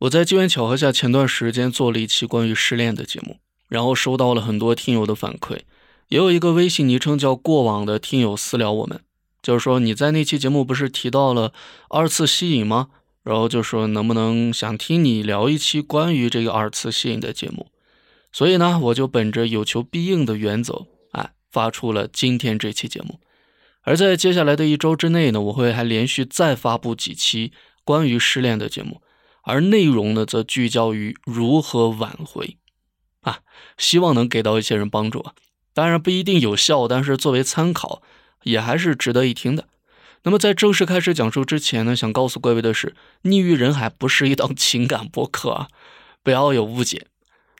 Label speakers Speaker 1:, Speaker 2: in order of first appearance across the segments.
Speaker 1: 我在机缘巧合下，前段时间做了一期关于失恋的节目，然后收到了很多听友的反馈，也有一个微信昵称叫“过往”的听友私聊我们，就是说你在那期节目不是提到了二次吸引吗？然后就说能不能想听你聊一期关于这个二次吸引的节目，所以呢，我就本着有求必应的原则，哎，发出了今天这期节目。而在接下来的一周之内呢，我会还连续再发布几期关于失恋的节目。而内容呢，则聚焦于如何挽回，啊，希望能给到一些人帮助啊。当然不一定有效，但是作为参考，也还是值得一听的。那么在正式开始讲述之前呢，想告诉各位的是，《逆于人海》不是一档 情感播客啊，不要有误解。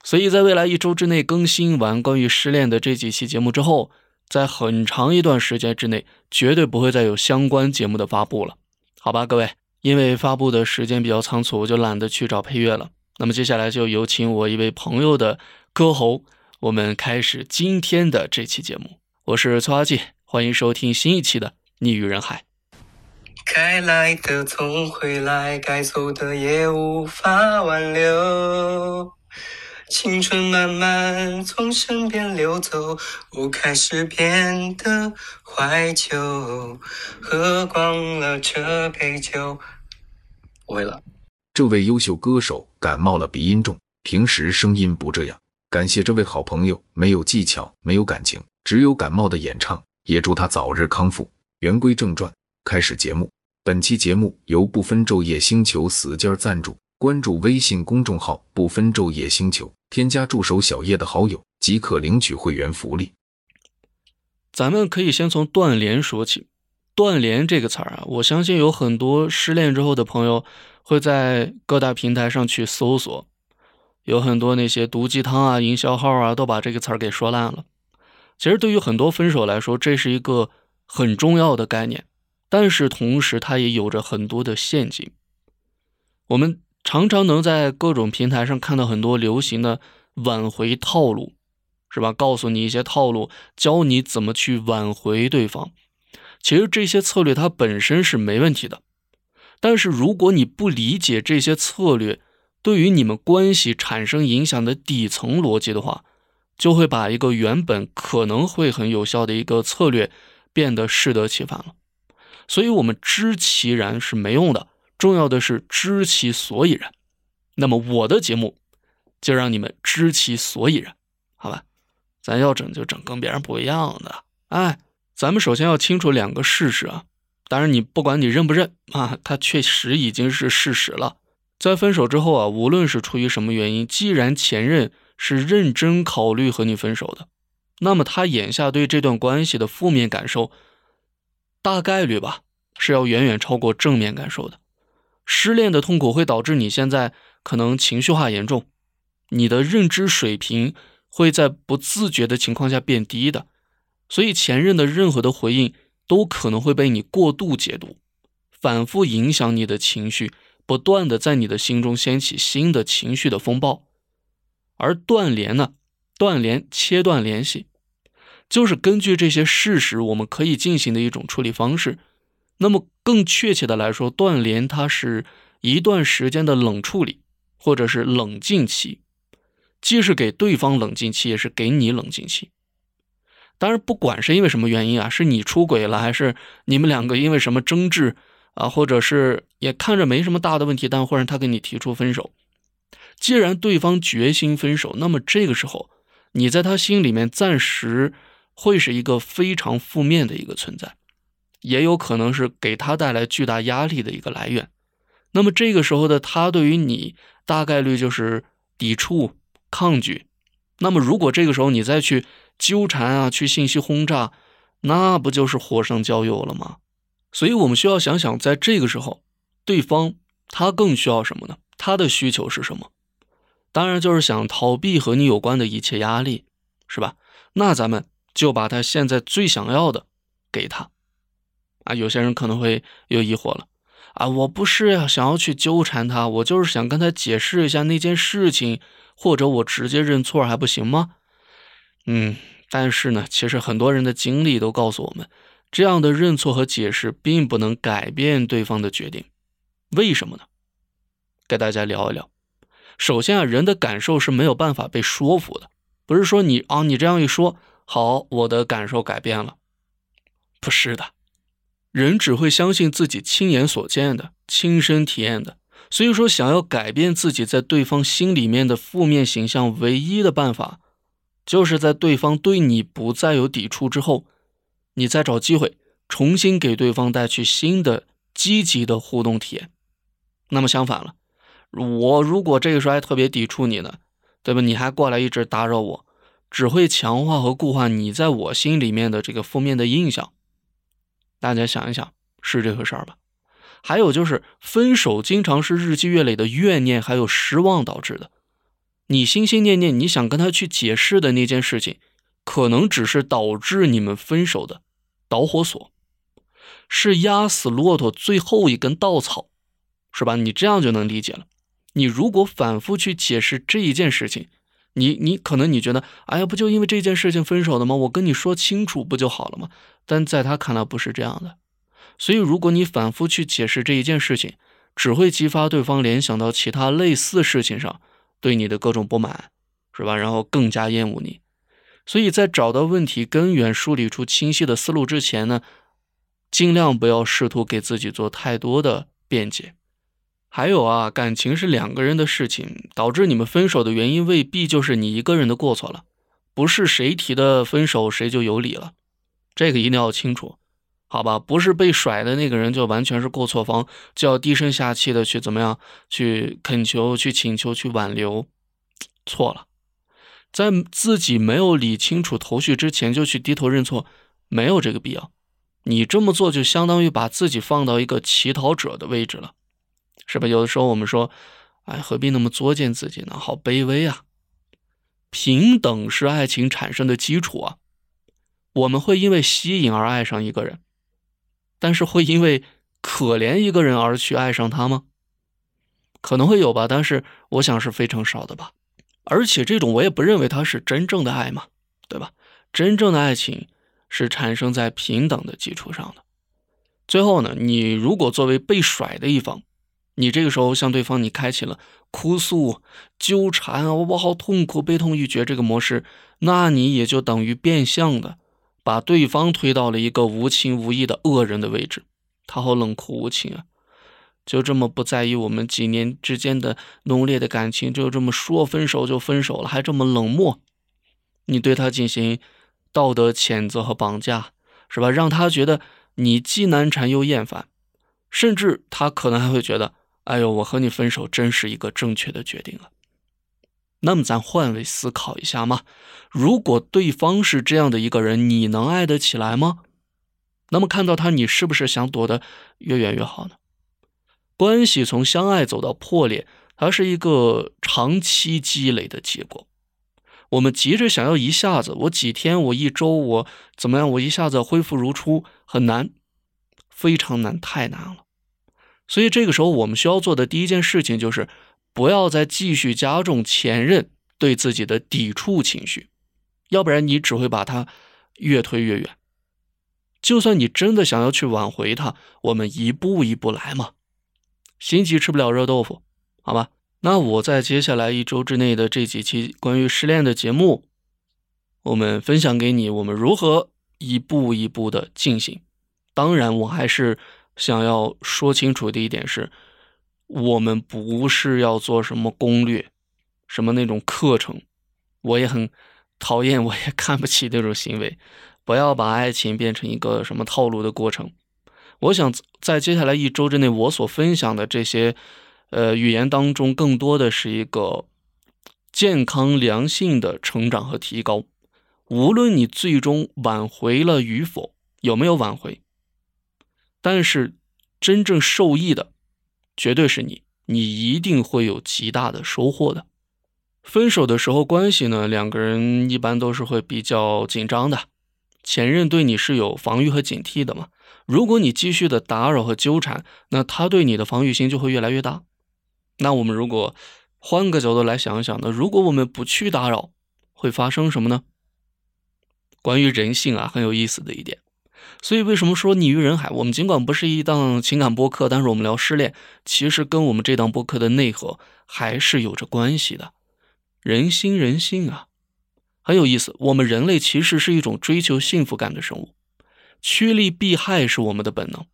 Speaker 1: 所以在未来一周之内更新完关于失恋的这几期节目之后，在很长一段时间之内，绝对不会再有相关节目的发布了，好吧，各位。因为发布的时间比较仓促，我就懒得去找配乐了。那么接下来就有请我一位朋友的歌喉，我们开始今天的这期节目。我是崔阿季，欢迎收听新一期的《逆于人海》。
Speaker 2: 该来的总会来，该走的也无法挽留。青春慢慢从身边流走，我开始变得怀旧，喝光了这杯酒。我会了。
Speaker 3: 这位优秀歌手感冒了，鼻音重，平时声音不这样。感谢这位好朋友，没有技巧，没有感情，只有感冒的演唱。也祝他早日康复。言归正传，开始节目。本期节目由不分昼夜星球死劲儿赞助。关注微信公众号“不分昼夜星球”，添加助手小叶的好友，即可领取会员福利。
Speaker 1: 咱们可以先从断联说起。断联这个词儿啊，我相信有很多失恋之后的朋友会在各大平台上去搜索，有很多那些毒鸡汤啊、营销号啊，都把这个词儿给说烂了。其实对于很多分手来说，这是一个很重要的概念，但是同时它也有着很多的陷阱。我们常常能在各种平台上看到很多流行的挽回套路，是吧？告诉你一些套路，教你怎么去挽回对方。其实这些策略它本身是没问题的，但是如果你不理解这些策略对于你们关系产生影响的底层逻辑的话，就会把一个原本可能会很有效的一个策略变得适得其反了。所以，我们知其然是没用的，重要的是知其所以然。那么，我的节目就让你们知其所以然，好吧？咱要整就整跟别人不一样的，哎。咱们首先要清楚两个事实啊，当然你不管你认不认啊，它确实已经是事实了。在分手之后啊，无论是出于什么原因，既然前任是认真考虑和你分手的，那么他眼下对这段关系的负面感受，大概率吧是要远远超过正面感受的。失恋的痛苦会导致你现在可能情绪化严重，你的认知水平会在不自觉的情况下变低的。所以前任的任何的回应都可能会被你过度解读，反复影响你的情绪，不断的在你的心中掀起新的情绪的风暴。而断联呢，断联切断联系，就是根据这些事实，我们可以进行的一种处理方式。那么更确切的来说，断联它是一段时间的冷处理，或者是冷静期，既是给对方冷静期，也是给你冷静期。当然，不管是因为什么原因啊，是你出轨了，还是你们两个因为什么争执啊，或者是也看着没什么大的问题，但忽然他跟你提出分手，既然对方决心分手，那么这个时候你在他心里面暂时会是一个非常负面的一个存在，也有可能是给他带来巨大压力的一个来源。那么这个时候的他对于你大概率就是抵触、抗拒。那么如果这个时候你再去。纠缠啊，去信息轰炸，那不就是火上浇油了吗？所以，我们需要想想，在这个时候，对方他更需要什么呢？他的需求是什么？当然就是想逃避和你有关的一切压力，是吧？那咱们就把他现在最想要的给他。啊，有些人可能会有疑惑了，啊，我不是想要去纠缠他，我就是想跟他解释一下那件事情，或者我直接认错还不行吗？嗯，但是呢，其实很多人的经历都告诉我们，这样的认错和解释并不能改变对方的决定。为什么呢？给大家聊一聊。首先啊，人的感受是没有办法被说服的，不是说你啊，你这样一说，好，我的感受改变了，不是的，人只会相信自己亲眼所见的、亲身体验的。所以说，想要改变自己在对方心里面的负面形象，唯一的办法，就是在对方对你不再有抵触之后，你再找机会重新给对方带去新的积极的互动体验。那么相反了。我如果这个时候还特别抵触你呢，对吧？你还过来一直打扰我，只会强化和固化你在我心里面的这个负面的印象。大家想一想，是这回事儿吧？还有就是分手经常是日积月累的怨念还有失望导致的。你心心念念你想跟他去解释的那件事情，可能只是导致你们分手的导火索，是压死骆驼最后一根稻草，是吧？你这样就能理解了。你如果反复去解释这一件事情，你你可能你觉得，哎呀，不就因为这件事情分手的吗？我跟你说清楚不就好了吗？但在他看来不是这样的，所以如果你反复去解释这一件事情，只会激发对方联想到其他类似事情上对你的各种不满，是吧？然后更加厌恶你。所以在找到问题根源、梳理出清晰的思路之前呢，尽量不要试图给自己做太多的辩解。还有啊，感情是两个人的事情，导致你们分手的原因未必就是你一个人的过错了，不是谁提的分手谁就有理了，这个一定要清楚，好吧？不是被甩的那个人就完全是过错方，就要低声下气的去怎么样，去恳求、去请求、去挽留，错了，在自己没有理清楚头绪之前就去低头认错，没有这个必要。你这么做就相当于把自己放到一个乞讨者的位置了。是吧？有的时候我们说，哎，何必那么作践自己呢？好卑微啊！平等是爱情产生的基础啊。我们会因为吸引而爱上一个人，但是会因为可怜一个人而去爱上他吗？可能会有吧，但是我想是非常少的吧。而且这种我也不认为它是真正的爱嘛，对吧？真正的爱情是产生在平等的基础上的。最后呢，你如果作为被甩的一方，你这个时候向对方你开启了哭诉、纠缠啊，我好痛苦、悲痛欲绝这个模式，那你也就等于变相的把对方推到了一个无情无义的恶人的位置。他好冷酷无情啊，就这么不在意我们几年之间的浓烈的感情，就这么说分手就分手了，还这么冷漠。你对他进行道德谴责和绑架，是吧？让他觉得你既难缠又厌烦，甚至他可能还会觉得。哎呦，我和你分手真是一个正确的决定啊！那么咱换位思考一下嘛，如果对方是这样的一个人，你能爱得起来吗？那么看到他，你是不是想躲得越远越好呢？关系从相爱走到破裂，它是一个长期积累的结果。我们急着想要一下子，我几天，我一周，我怎么样，我一下子恢复如初，很难，非常难，太难了。所以这个时候，我们需要做的第一件事情就是，不要再继续加重前任对自己的抵触情绪，要不然你只会把他越推越远。就算你真的想要去挽回他，我们一步一步来嘛。心急吃不了热豆腐，好吧？那我在接下来一周之内的这几期关于失恋的节目，我们分享给你，我们如何一步一步的进行。当然，我还是。想要说清楚的一点是，我们不是要做什么攻略，什么那种课程，我也很讨厌，我也看不起那种行为。不要把爱情变成一个什么套路的过程。我想在接下来一周之内，我所分享的这些呃语言当中，更多的是一个健康良性的成长和提高。无论你最终挽回了与否，有没有挽回？但是，真正受益的，绝对是你，你一定会有极大的收获的。分手的时候，关系呢，两个人一般都是会比较紧张的，前任对你是有防御和警惕的嘛。如果你继续的打扰和纠缠，那他对你的防御心就会越来越大。那我们如果换个角度来想一想呢？如果我们不去打扰，会发生什么呢？关于人性啊，很有意思的一点。所以为什么说溺于人海？我们尽管不是一档情感播客，但是我们聊失恋，其实跟我们这档播客的内核还是有着关系的。人心人性啊，很有意思。我们人类其实是一种追求幸福感的生物，趋利避害是我们的本能，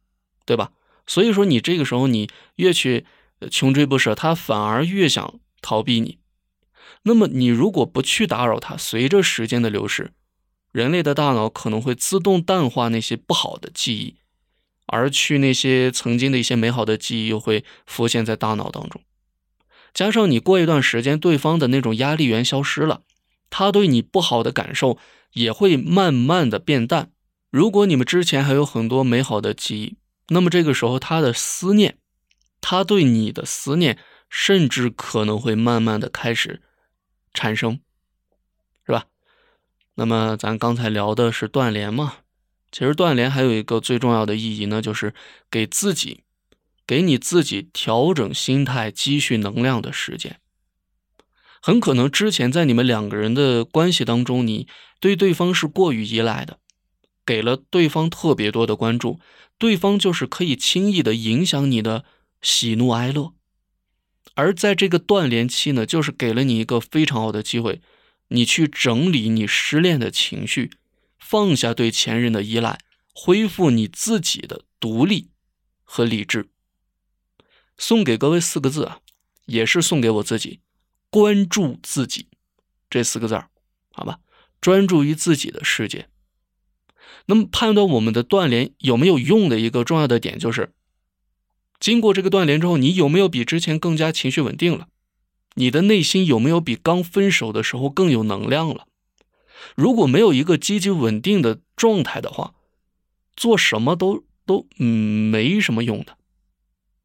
Speaker 1: 对吧？所以说，你这个时候你越去穷追不舍，他反而越想逃避你。那么，你如果不去打扰他，随着时间的流逝，人类的大脑可能会自动淡化那些不好的记忆，而去那些曾经的一些美好的记忆又会浮现在大脑当中。加上你过一段时间，对方的那种压力源消失了，他对你不好的感受也会慢慢的变淡。如果你们之前还有很多美好的记忆，那么这个时候他的思念，他对你的思念，甚至可能会慢慢的开始产生，那么咱刚才聊的是断联嘛，其实断联还有一个最重要的意义呢，就是给自己。给你自己调整心态、积蓄能量的时间，很可能之前在你们两个人的关系当中，你对对方是过于依赖的，给了对方特别多的关注，对方就是可以轻易的影响你的喜怒哀乐。而在这个断联期呢，就是给了你一个非常好的机会，你去整理你失恋的情绪，放下对前任的依赖，恢复你自己的独立和理智。送给各位四个字啊，也是送给我自己，关注自己这四个字儿，好吧，专注于自己的世界。那么判断我们的断联有没有用的一个重要的点就是，经过这个断联之后，你有没有比之前更加情绪稳定了？你的内心有没有比刚分手的时候更有能量了？如果没有一个积极稳定的状态的话，做什么都都没什么用的。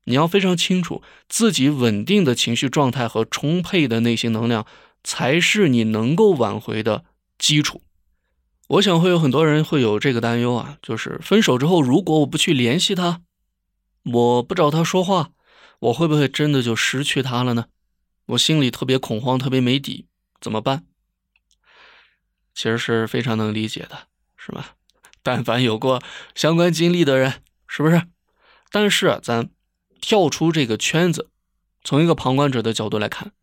Speaker 1: 你要非常清楚，自己稳定的情绪状态和充沛的内心能量，才是你能够挽回的基础。我想会有很多人会有这个担忧啊，就是分手之后，如果我不去联系他，我不找他说话，我会不会真的就失去他了呢？我心里特别恐慌，特别没底，怎么办？其实是非常能理解的，是吧？但凡有过相关经历的人，是不是？但是，咱。跳出这个圈子，从一个旁观者的角度来看，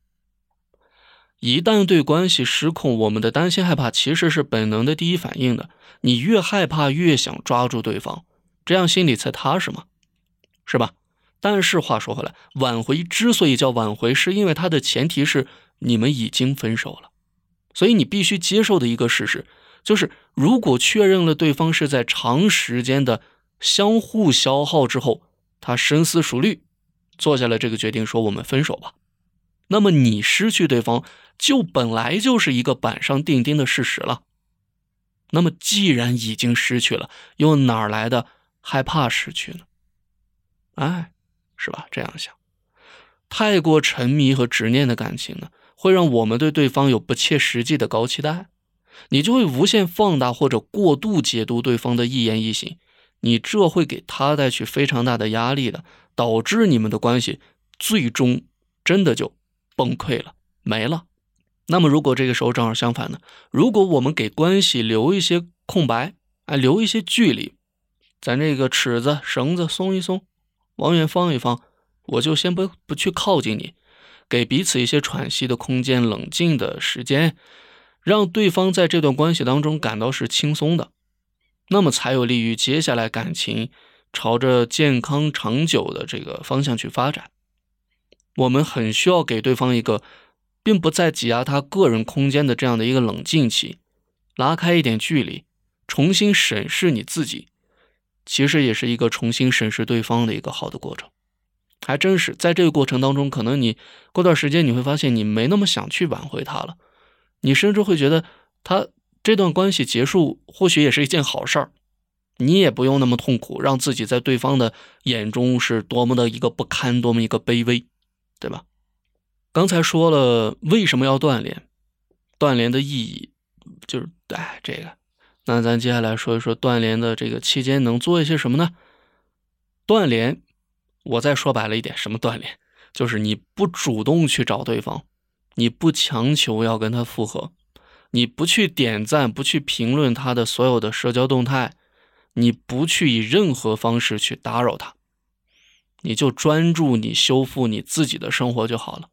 Speaker 1: 一旦对关系失控，我们的担心害怕其实是本能的第一反应的。你越害怕，越想抓住对方，这样心里才踏实嘛，是吧？但是话说回来，挽回之所以叫挽回，是因为它的前提是你们已经分手了。所以你必须接受的一个事实就是，如果确认了对方是在长时间的相互消耗之后。他深思熟虑，做下了这个决定，说我们分手吧。那么你失去对方，就本来就是一个板上钉钉的事实了。那么既然已经失去了，又哪来的害怕失去呢？哎，是吧？这样想，太过沉迷和执念的感情呢，会让我们对对方有不切实际的高期待，你就会无限放大或者过度解读对方的一言一行。你这会给他带去非常大的压力的，导致你们的关系最终真的就崩溃了，没了。那么如果这个时候正好相反呢？如果我们给关系留一些空白，哎，留一些距离，咱这个尺子绳子松一松，往远放一放，我就先不不去靠近你，给彼此一些喘息的空间、冷静的时间，让对方在这段关系当中感到是轻松的。那么才有利于接下来感情朝着健康长久的这个方向去发展。我们很需要给对方一个，并不再挤压他个人空间的这样的一个冷静期，拉开一点距离，重新审视你自己，其实也是一个重新审视对方的一个好的过程。还真是在这个过程当中，可能你过段时间你会发现你没那么想去挽回他了，你甚至会觉得他。这段关系结束或许也是一件好事儿，你也不用那么痛苦，让自己在对方的眼中是多么的一个不堪，多么一个卑微，对吧？刚才说了为什么要断联，断联的意义就是哎这个，那咱接下来说一说断联的这个期间能做一些什么呢？断联，我再说白了一点，什么断联？就是你不主动去找对方，你不强求要跟他复合。你不去点赞，不去评论他的所有的社交动态，你不去以任何方式去打扰他，你就专注你修复你自己的生活就好了。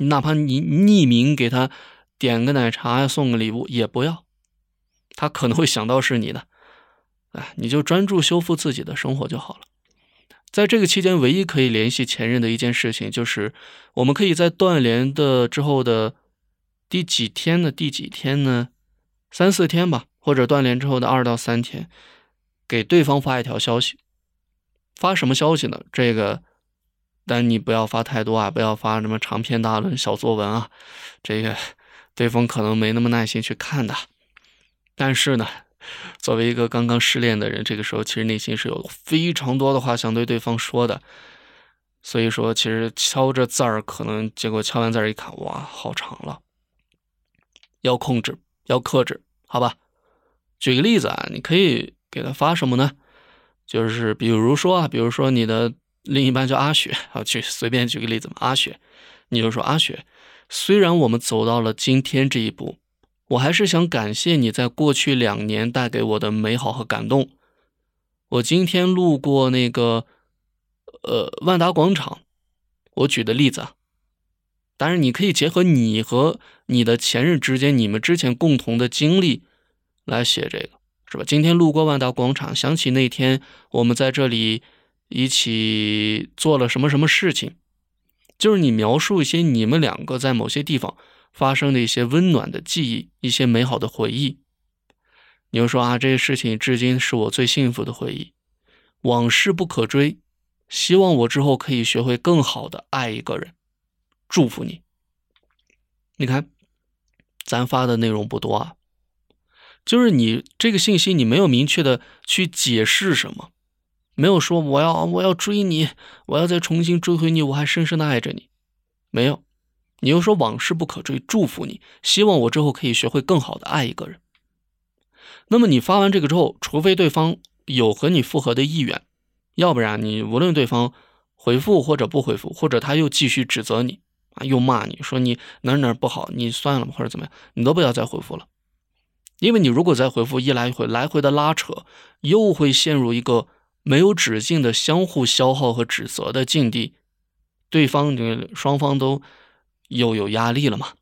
Speaker 1: 哪怕你匿名给他点个奶茶呀，送个礼物也不要，他可能会想到是你的。哎，你就专注修复自己的生活就好了。在这个期间，唯一可以联系前任的一件事情，就是我们可以在断联的之后的第几天呢？第几天呢？三四天吧，或者断联之后的二到三天。给对方发一条消息，发什么消息呢？这个，但你不要发太多啊，不要发什么长篇大论、小作文啊，这个对方可能没那么耐心去看的。但是呢，作为一个刚刚失恋的人，这个时候其实内心是有非常多的话想对对方说的。所以说，其实敲着字儿，可能结果敲完字儿一看，哇，好长了，要控制，要克制，好吧？举个例子啊，你可以。给他发什么呢？就是比如说啊，比如说你的另一半叫阿雪，啊去随便举个例子嘛。阿雪，你就说阿雪，虽然我们走到了今天这一步，我还是想感谢你在过去两年带给我的美好和感动。我今天路过那个呃万达广场，我举的例子啊，当然你可以结合你和你的前任之间你们之前共同的经历来写这个。是吧？今天路过万达广场，想起那天我们在这里一起做了什么什么事情，就是你描述一些你们两个在某些地方发生的一些温暖的记忆，一些美好的回忆。你就说啊，这些事情至今是我最幸福的回忆。往事不可追，希望我之后可以学会更好的爱一个人。祝福你。你看，咱发的内容不多啊。就是你这个信息，你没有明确的去解释什么，没有说我要我要追你，我要再重新追回你，我还深深的爱着你，没有，你又说往事不可追，祝福你，希望我之后可以学会更好的爱一个人。那么你发完这个之后，除非对方有和你复合的意愿，要不然你无论对方回复或者不回复，或者他又继续指责你啊，又骂你说你哪哪不好，你算了吧，或者怎么样，你都不要再回复了。因为你如果再回复一来一回来回的拉扯，又会陷入一个没有止境的相互消耗和指责的境地，对方你双方都又有压力了嘛。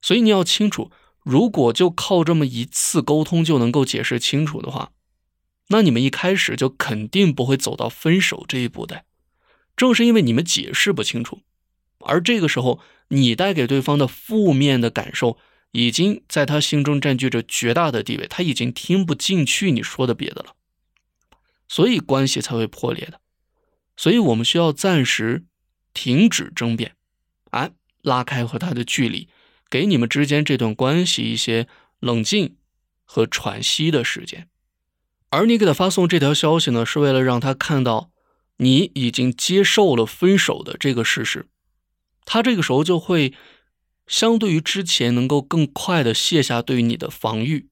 Speaker 1: 所以你要清楚，如果就靠这么一次沟通就能够解释清楚的话，那你们一开始就肯定不会走到分手这一步的。正是因为你们解释不清楚，而这个时候你带给对方的负面的感受。已经在他心中占据着绝大的地位，他已经听不进去你说的别的了，所以关系才会破裂的。所以我们需要暂时停止争辩，哎，拉开和他的距离，给你们之间这段关系一些冷静和喘息的时间。而你给他发送这条消息呢，是为了让他看到你已经接受了分手的这个事实，他这个时候就会。相对于之前，能够更快的卸下对你的防御，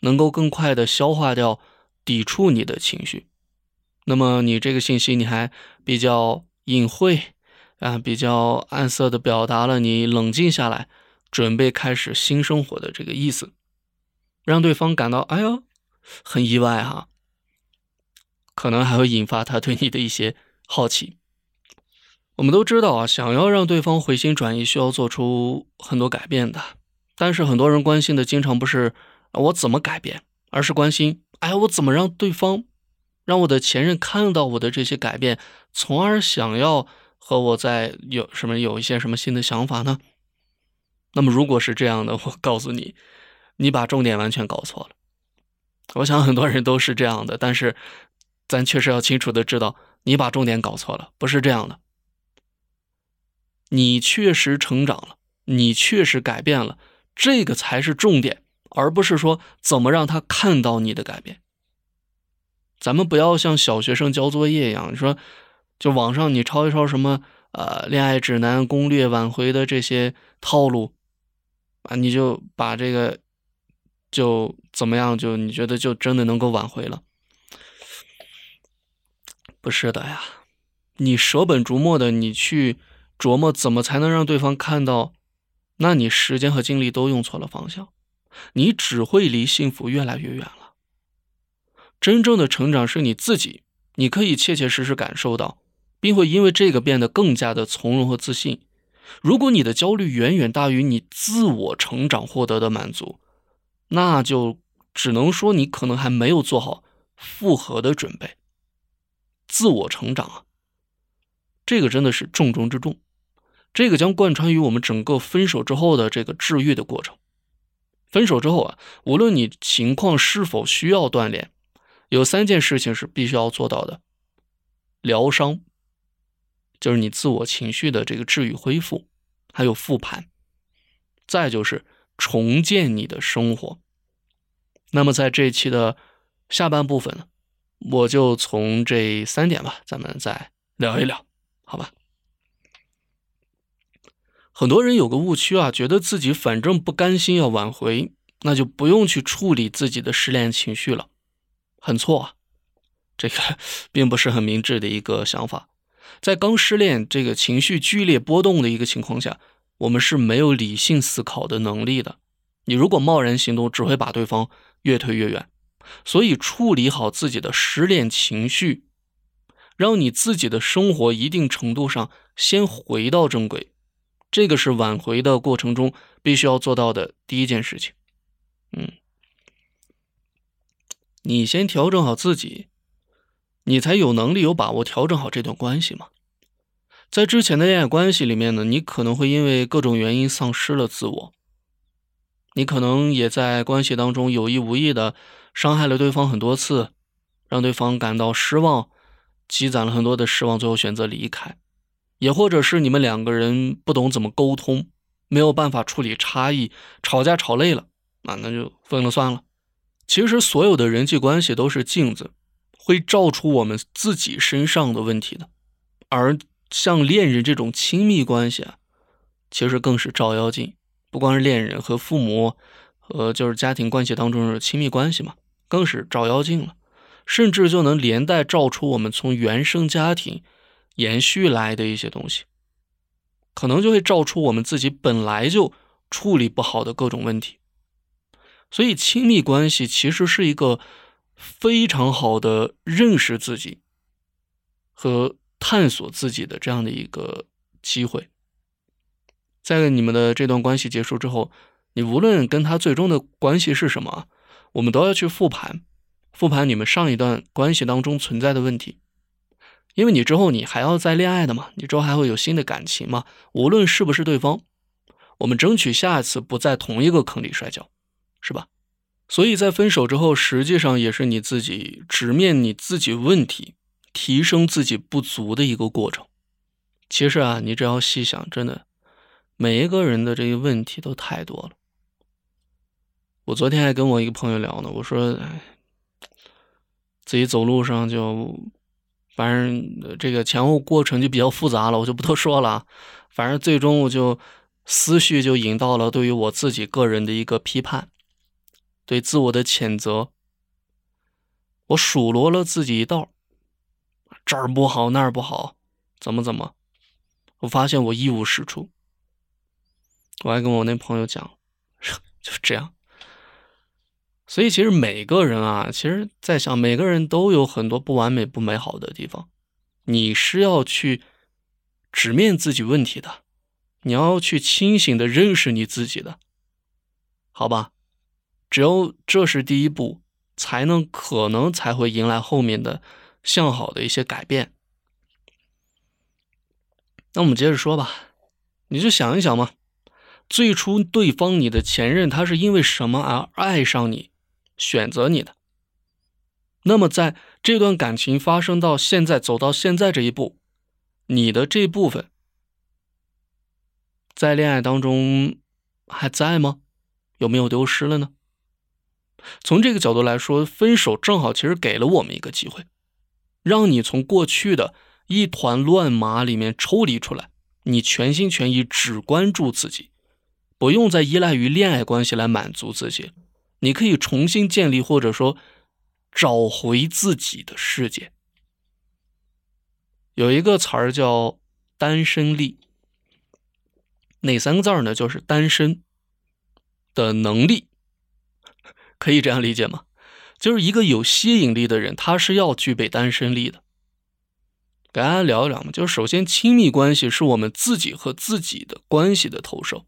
Speaker 1: 能够更快的消化掉抵触你的情绪。那么你这个信息你还比较隐晦啊，比较暗色的表达了你冷静下来，准备开始新生活的这个意思，让对方感到哎呦很意外哈，可能还会引发他对你的一些好奇。我们都知道啊，想要让对方回心转意，需要做出很多改变的。但是很多人关心的，经常不是我怎么改变，而是关心，哎，我怎么让对方，让我的前任看到我的这些改变，从而想要和我在有什么有一些什么新的想法呢？那么如果是这样的，我告诉你，你把重点完全搞错了。我想很多人都是这样的，但是咱确实要清楚的知道，你把重点搞错了，不是这样的。你确实成长了，你确实改变了，这个才是重点，而不是说怎么让他看到你的改变。咱们不要像小学生交作业一样，你说就网上你抄一抄什么呃恋爱指南、攻略、挽回的这些套路啊，你就把这个就怎么样？就你觉得就真的能够挽回了？不是的呀，你舍本逐末的你去。琢磨怎么才能让对方看到，那你时间和精力都用错了方向，你只会离幸福越来越远了。真正的成长是你自己，你可以切切实实感受到，并会因为这个变得更加的从容和自信。如果你的焦虑远远大于你自我成长获得的满足，那就只能说你可能还没有做好复合的准备。自我成长啊，这个真的是重中之重，这个将贯穿于我们整个分手之后的这个治愈的过程。分手之后啊，无论你情况是否需要锻炼，有三件事情是必须要做到的：疗伤，就是你自我情绪的这个治愈恢复，还有复盘，再就是重建你的生活。那么在这期的下半部分呢，我就从这三点吧，咱们再聊一聊，好吧？很多人有个误区啊，觉得自己反正不甘心要挽回，那就不用去处理自己的失恋情绪了，很错啊，这个 并不是很明智的一个想法。在刚失恋、这个情绪剧烈波动的一个情况下，我们是没有理性思考的能力的。你如果贸然行动，只会把对方越推越远。所以，处理好自己的失恋情绪，让你自己的生活一定程度上先回到正轨。这个是挽回的过程中必须要做到的第一件事情。嗯，你先调整好自己，你才有能力、有把握调整好这段关系嘛。在之前的恋爱关系里面呢，你可能会因为各种原因丧失了自我，你可能也在关系当中有意无意的伤害了对方很多次，让对方感到失望，积攒了很多的失望，最后选择离开。也或者是你们两个人不懂怎么沟通，没有办法处理差异，吵架吵累了，那那就分了算了。其实所有的人际关系都是镜子，会照出我们自己身上的问题的。而像恋人这种亲密关系啊，其实更是照妖镜。不光是恋人和父母，和就是家庭关系当中的亲密关系嘛，更是照妖镜了，甚至就能连带照出我们从原生家庭。延续来的一些东西，可能就会照出我们自己本来就处理不好的各种问题。所以，亲密关系其实是一个非常好的认识自己和探索自己的这样的一个机会。在你们的这段关系结束之后，你无论跟他最终的关系是什么，我们都要去复盘，复盘你们上一段关系当中存在的问题。因为你之后你还要再恋爱的嘛，你之后还会有新的感情嘛，无论是不是对方，我们争取下一次不在同一个坑里摔跤，是吧？所以在分手之后，实际上也是你自己直面你自己问题、提升自己不足的一个过程。其实啊，你只要细想，真的，每一个人的这个问题都太多了。我昨天还跟我一个朋友聊呢，我说，自己走路上就。反正这个前后过程就比较复杂了，我就不多说了。反正最终我就思绪就引到了对于我自己个人的一个批判，对自我的谴责。我数落了自己一道，这儿不好那儿不好，怎么怎么。我发现我一无是处。我还跟我那朋友讲，就这样。所以，其实每个人啊，其实在想，每个人都有很多不完美、不美好的地方。你是要去直面自己问题的，你要去清醒的认识你自己的，好吧？只有这是第一步，才能可能才会迎来后面的向好的一些改变。那我们接着说吧，你就想一想嘛，最初对方你的前任，他是因为什么而爱上你？选择你的，那么在这段感情发生到现在走到现在这一步，你的这部分在恋爱当中还在吗？有没有丢失了呢？从这个角度来说，分手正好其实给了我们一个机会，让你从过去的一团乱麻里面抽离出来，你全心全意只关注自己，不用再依赖于恋爱关系来满足自己。你可以重新建立，或者说找回自己的世界。有一个词儿叫“单身力”，哪三个字儿呢？就是单身的能力，可以这样理解吗？就是一个有吸引力的人，他是要具备单身力的。给大家聊一聊嘛，就是首先，亲密关系是我们自己和自己的关系的投射。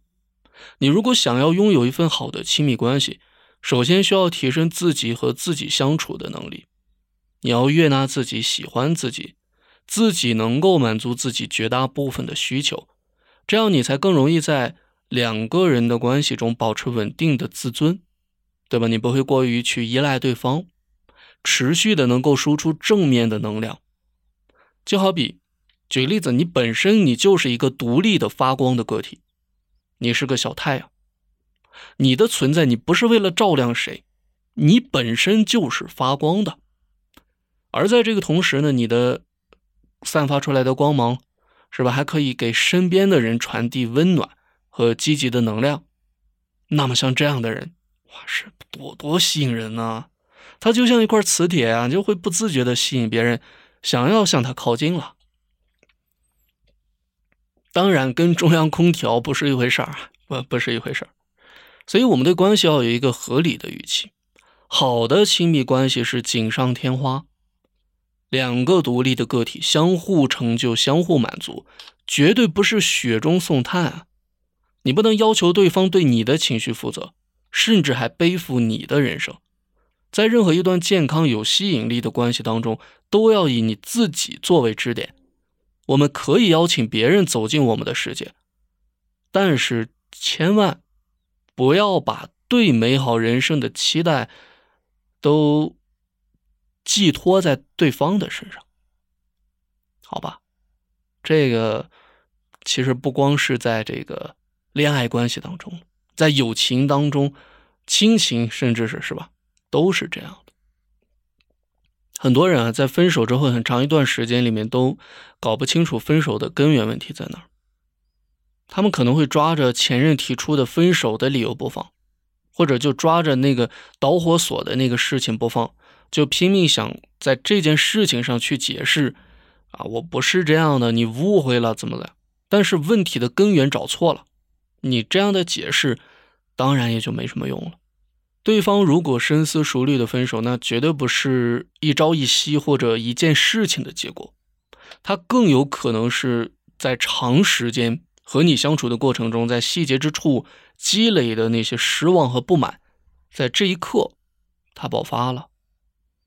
Speaker 1: 你如果想要拥有一份好的亲密关系，首先需要提升自己和自己相处的能力。你要悦纳自己，喜欢自己，自己能够满足自己绝大部分的需求，这样你才更容易在两个人的关系中保持稳定的自尊，对吧？你不会过于去依赖对方，持续的能够输出正面的能量。就好比，举例子，你本身你就是一个独立的发光的个体，你是个小太阳，你的存在你不是为了照亮谁，你本身就是发光的。而在这个同时呢，你的散发出来的光芒，是吧？还可以给身边的人传递温暖和积极的能量。那么像这样的人，哇，是多多吸引人呢！他就像一块磁铁啊，就会不自觉的吸引别人。想要向他靠近了，当然跟中央空调不是一回事儿，不不是一回事儿。所以我们对关系要有一个合理的预期。好的亲密关系是锦上添花，两个独立的个体相互成就、相互满足，绝对不是雪中送炭啊！你不能要求对方对你的情绪负责，甚至还背负你的人生。在任何一段健康、有吸引力的关系当中，都要以你自己作为支点。我们可以邀请别人走进我们的世界，但是千万不要把对美好人生的期待都寄托在对方的身上，好吧？这个其实不光是在这个恋爱关系当中，在友情当中、亲情，甚至是是吧？都是这样的，很多人啊，在分手之后很长一段时间里面都搞不清楚分手的根源问题在哪儿。他们可能会抓着前任提出的分手的理由不放，或者就抓着那个导火索的那个事情不放，就拼命想在这件事情上去解释啊，我不是这样的，你误会了，怎么了？但是问题的根源找错了，你这样的解释当然也就没什么用了。对方如果深思熟虑的分手，那绝对不是一朝一夕或者一件事情的结果，他更有可能是在长时间和你相处的过程中，在细节之处积累的那些失望和不满，在这一刻他爆发了。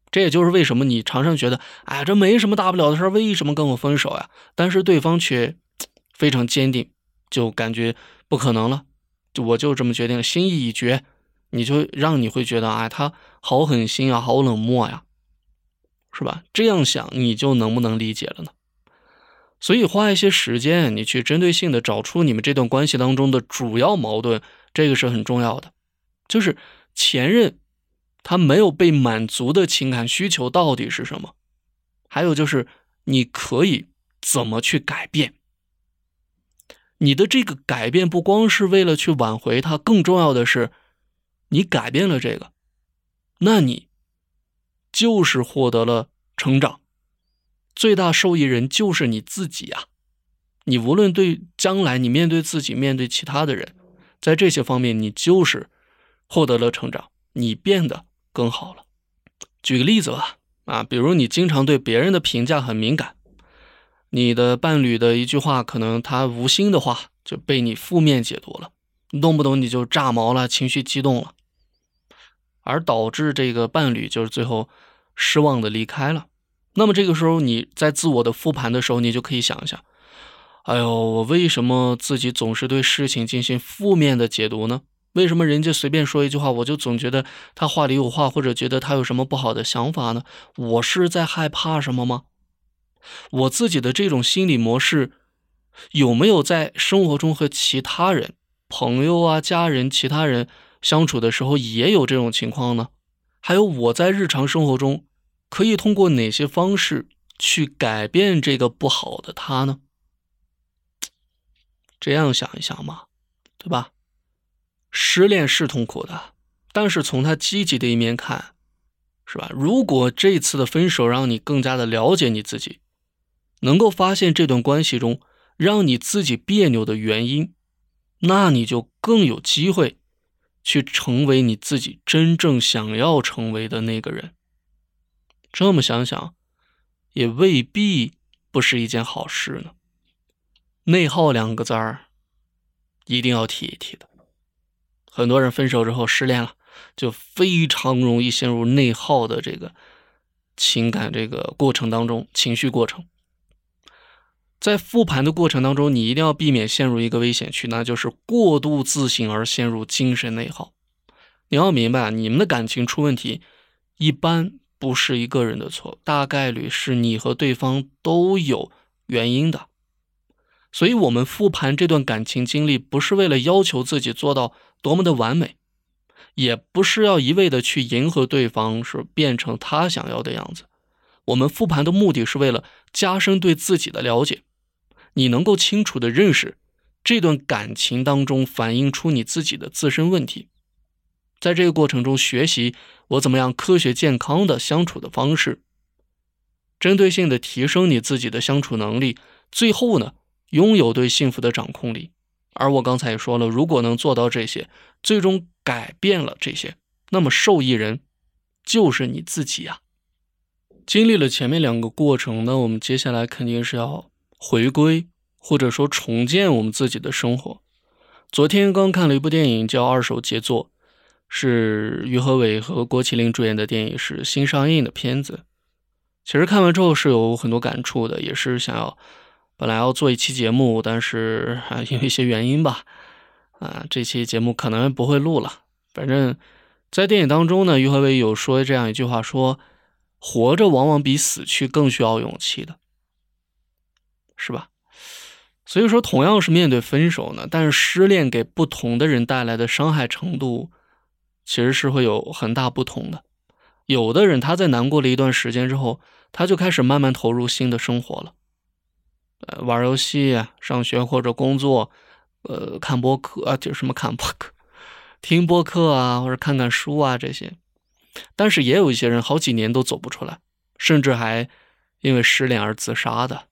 Speaker 1: 这也就是为什么你常常觉得，哎，这没什么大不了的事为什么跟我分手呀？但是对方却非常坚定，就感觉不可能了，就我就这么决定，心意已决。你就让你会觉得，哎，他好狠心啊，好冷漠呀，是吧？这样想，你就能不能理解了呢？所以花一些时间，你去针对性的找出你们这段关系当中的主要矛盾，这个是很重要的。就是前任他没有被满足的情感需求到底是什么？还有就是你可以怎么去改变？你的这个改变不光是为了去挽回他，更重要的是。你改变了这个，那你就是获得了成长，最大受益人就是你自己啊！你无论对将来，你面对自己，面对其他的人，在这些方面，你就是获得了成长，你变得更好了。举个例子吧，啊，比如你经常对别人的评价很敏感，你的伴侣的一句话，可能他无心的话就被你负面解读了，动不动你就炸毛了，情绪激动了。而导致这个伴侣就是最后失望的离开了。那么这个时候你在自我的复盘的时候，你就可以想一想：哎呦，我为什么自己总是对事情进行负面的解读呢？为什么人家随便说一句话，我就总觉得他话里有话，或者觉得他有什么不好的想法呢？我是在害怕什么吗？我自己的这种心理模式有没有在生活中和其他人、朋友啊、家人、其他人？相处的时候也有这种情况呢，还有我在日常生活中可以通过哪些方式去改变这个不好的他呢？这样想一想嘛，对吧？失恋是痛苦的，但是从他积极的一面看，是吧？如果这次的分手让你更加的了解你自己，能够发现这段关系中让你自己别扭的原因，那你就更有机会。去成为你自己真正想要成为的那个人。这么想想，也未必不是一件好事呢。内耗两个字儿，一定要提一提的。很多人分手之后失恋了，就非常容易陷入内耗的这个情感这个过程当中，情绪过程。在复盘的过程当中，你一定要避免陷入一个危险区，那就是过度自信而陷入精神内耗。你要明白，你们的感情出问题，一般不是一个人的错，大概率是你和对方都有原因的。所以，我们复盘这段感情经历，不是为了要求自己做到多么的完美，也不是要一味的去迎合对方，是变成他想要的样子。我们复盘的目的是为了加深对自己的了解。你能够清楚的认识这段感情当中反映出你自己的自身问题，在这个过程中学习我怎么样科学健康的相处的方式，针对性的提升你自己的相处能力，最后呢拥有对幸福的掌控力。而我刚才也说了，如果能做到这些，最终改变了这些，那么受益人就是你自己呀。经历了前面两个过程，那我们接下来肯定是要。回归或者说重建我们自己的生活。昨天刚看了一部电影叫《二手杰作》，是于和伟和郭麒麟主演的电影，是新上映的片子。其实看完之后是有很多感触的，也是想要本来要做一期节目，但是啊因为一些原因吧，啊这期节目可能不会录了。反正，在电影当中呢，于和伟有说这样一句话：说活着往往比死去更需要勇气的。是吧？所以说，同样是面对分手呢，但是失恋给不同的人带来的伤害程度，其实是会有很大不同的。有的人他在难过了一段时间之后，他就开始慢慢投入新的生活了，呃，玩游戏、上学或者工作，呃，看播客啊，就什么看播客、听播客啊，或者看看书啊这些。但是也有一些人好几年都走不出来，甚至还因为失恋而自杀的。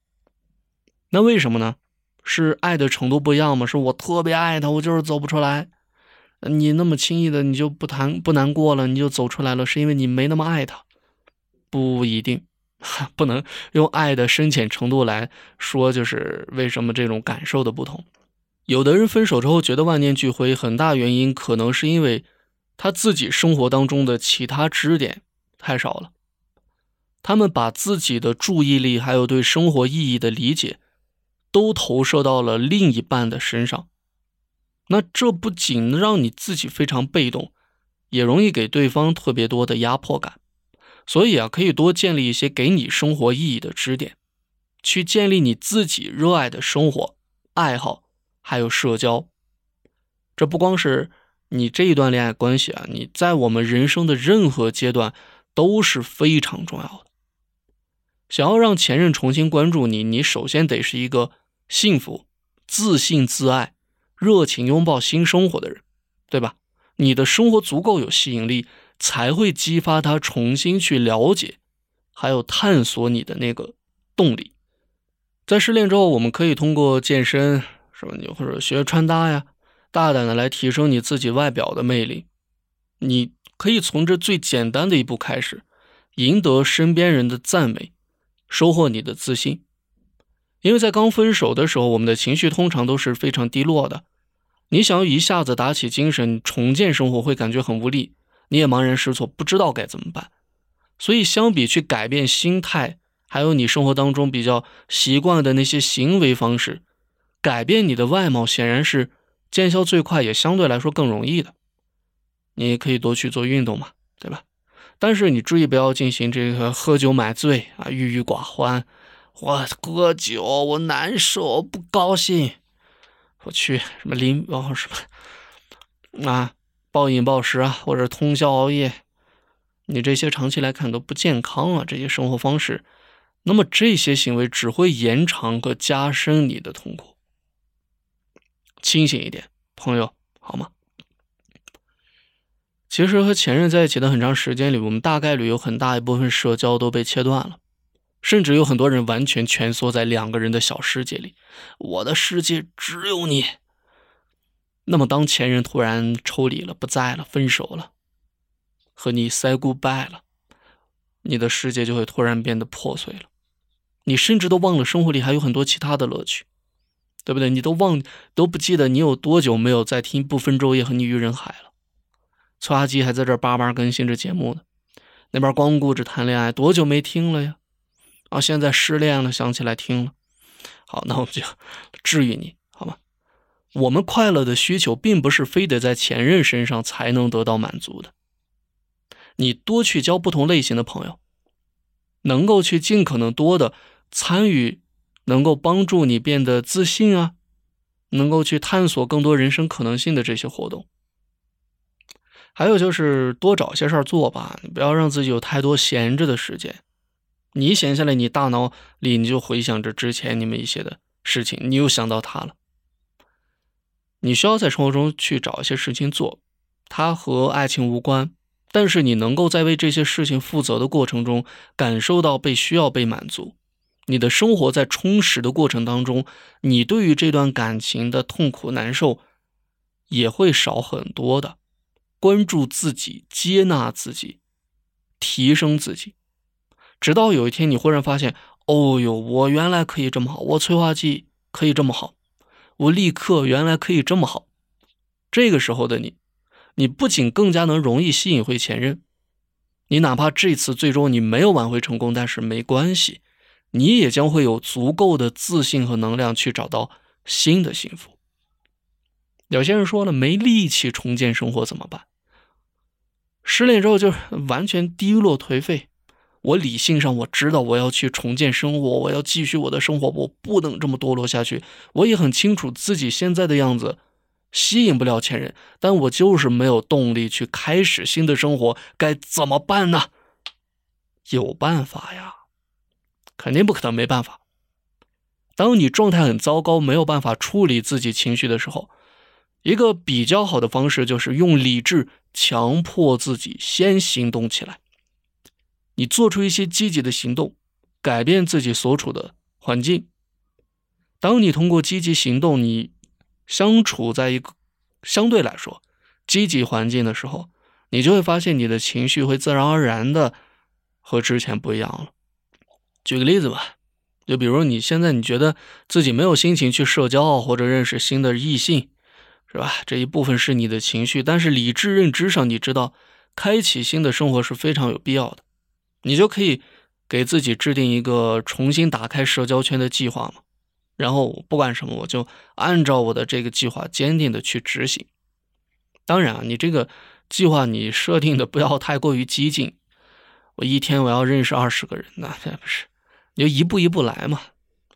Speaker 1: 那为什么呢？是爱的程度不一样吗？是我特别爱他，我就是走不出来。你那么轻易的你就不谈不难过了，你就走出来了，是因为你没那么爱他？不一定，不能用爱的深浅程度来说，就是为什么这种感受的不同。有的人分手之后觉得万念俱灰，很大原因可能是因为他自己生活当中的其他支点太少了，他们把自己的注意力还有对生活意义的理解。都投射到了另一半的身上，那这不仅让你自己非常被动，也容易给对方特别多的压迫感。所以啊，可以多建立一些给你生活意义的支点，去建立你自己热爱的生活、爱好，还有社交。这不光是你这一段恋爱关系啊，你在我们人生的任何阶段都是非常重要的。想要让前任重新关注你，你首先得是一个。幸福、自信、自爱、热情拥抱新生活的人，对吧？你的生活足够有吸引力，才会激发他重新去了解，还有探索你的那个动力。在失恋之后，我们可以通过健身，是吧？你或者学穿搭呀，大胆的来提升你自己外表的魅力。你可以从这最简单的一步开始，赢得身边人的赞美，收获你的自信。因为在刚分手的时候，我们的情绪通常都是非常低落的。你想要一下子打起精神重建生活，会感觉很无力，你也茫然失措，不知道该怎么办。所以，相比去改变心态，还有你生活当中比较习惯的那些行为方式，改变你的外貌显然是见效最快，也相对来说更容易的。你可以多去做运动嘛，对吧？但是你注意不要进行这个喝酒买醉啊，郁郁寡欢。我喝酒，我难受，我不高兴。我去什么临哦什么啊，暴饮暴食啊，或者通宵熬夜，你这些长期来看都不健康啊，这些生活方式。那么这些行为只会延长和加深你的痛苦。清醒一点，朋友，好吗？其实和前任在一起的很长时间里，我们大概率有很大一部分社交都被切断了。甚至有很多人完全蜷缩在两个人的小世界里，我的世界只有你。那么当前任突然抽离了、不在了、分手了，和你 say goodbye 了，你的世界就会突然变得破碎了。你甚至都忘了生活里还有很多其他的乐趣，对不对？你都忘都不记得你有多久没有在听《不分昼夜》和《你与人海》了。搓阿基还在这叭叭更新着节目呢，那边光顾着谈恋爱，多久没听了呀？啊，现在失恋了，想起来听了。好，那我们就治愈你，好吗？我们快乐的需求并不是非得在前任身上才能得到满足的。你多去交不同类型的朋友，能够去尽可能多的参与，能够帮助你变得自信啊，能够去探索更多人生可能性的这些活动。还有就是多找些事儿做吧，你不要让自己有太多闲着的时间。你闲下来，你大脑里你就回想着之前你们一些的事情，你又想到他了。你需要在生活中去找一些事情做，它和爱情无关，但是你能够在为这些事情负责的过程中，感受到被需要、被满足。你的生活在充实的过程当中，你对于这段感情的痛苦难受也会少很多的。关注自己，接纳自己，提升自己，直到有一天你忽然发现，哦哟，我原来可以这么好，我催化剂可以这么好，我立刻原来可以这么好。这个时候的你，你不仅更加能容易吸引回前任，你哪怕这次最终你没有挽回成功，但是没关系，你也将会有足够的自信和能量去找到新的幸福。有些人说了，没力气重建生活怎么办？失恋之后就完全低落颓废。我理性上我知道我要去重建生活，我要继续我的生活，我不能这么堕落下去。我也很清楚自己现在的样子吸引不了前任，但我就是没有动力去开始新的生活，该怎么办呢？有办法呀，肯定不可能没办法。当你状态很糟糕，没有办法处理自己情绪的时候。一个比较好的方式就是用理智强迫自己先行动起来。你做出一些积极的行动，改变自己所处的环境。当你通过积极行动，你相处在一个相对来说积极环境的时候，你就会发现你的情绪会自然而然的和之前不一样了。举个例子吧，就比如你现在你觉得自己没有心情去社交或者认识新的异性。是吧？这一部分是你的情绪，但是理智认知上，你知道，开启新的生活是非常有必要的。你就可以给自己制定一个重新打开社交圈的计划嘛。然后不管什么，我就按照我的这个计划坚定的去执行。当然啊，你这个计划你设定的不要太过于激进。我一天我要认识二十个人，那不是，你就一步一步来嘛，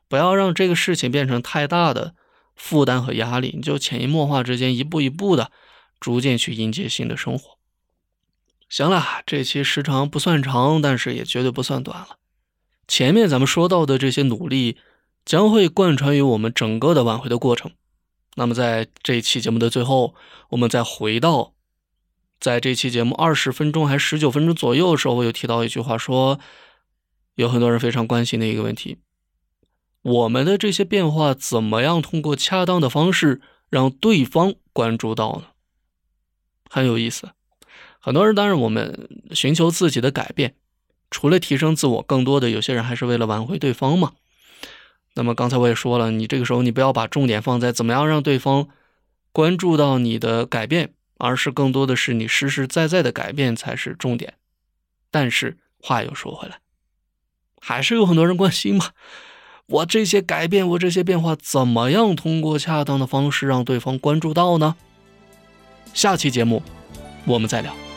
Speaker 1: 不要让这个事情变成太大的。负担和压力，你就潜移默化之间，一步一步的，逐渐去迎接新的生活。行了，这期时长不算长，但是也绝对不算短了。前面咱们说到的这些努力，将会贯穿于我们整个的挽回的过程。那么在这一期节目的最后，我们再回到，在这期节目二十分钟还十九分钟左右的时候，我有提到一句话，说有很多人非常关心的一个问题。我们的这些变化怎么样通过恰当的方式让对方关注到呢？很有意思。很多人当然我们寻求自己的改变，除了提升自我，更多的有些人还是为了挽回对方嘛。那么刚才我也说了，你这个时候你不要把重点放在怎么样让对方关注到你的改变，而是更多的是你实实在在的改变才是重点。但是话又说回来，还是有很多人关心嘛。我这些改变，我这些变化，怎么样通过恰当的方式让对方关注到呢？下期节目我们再聊。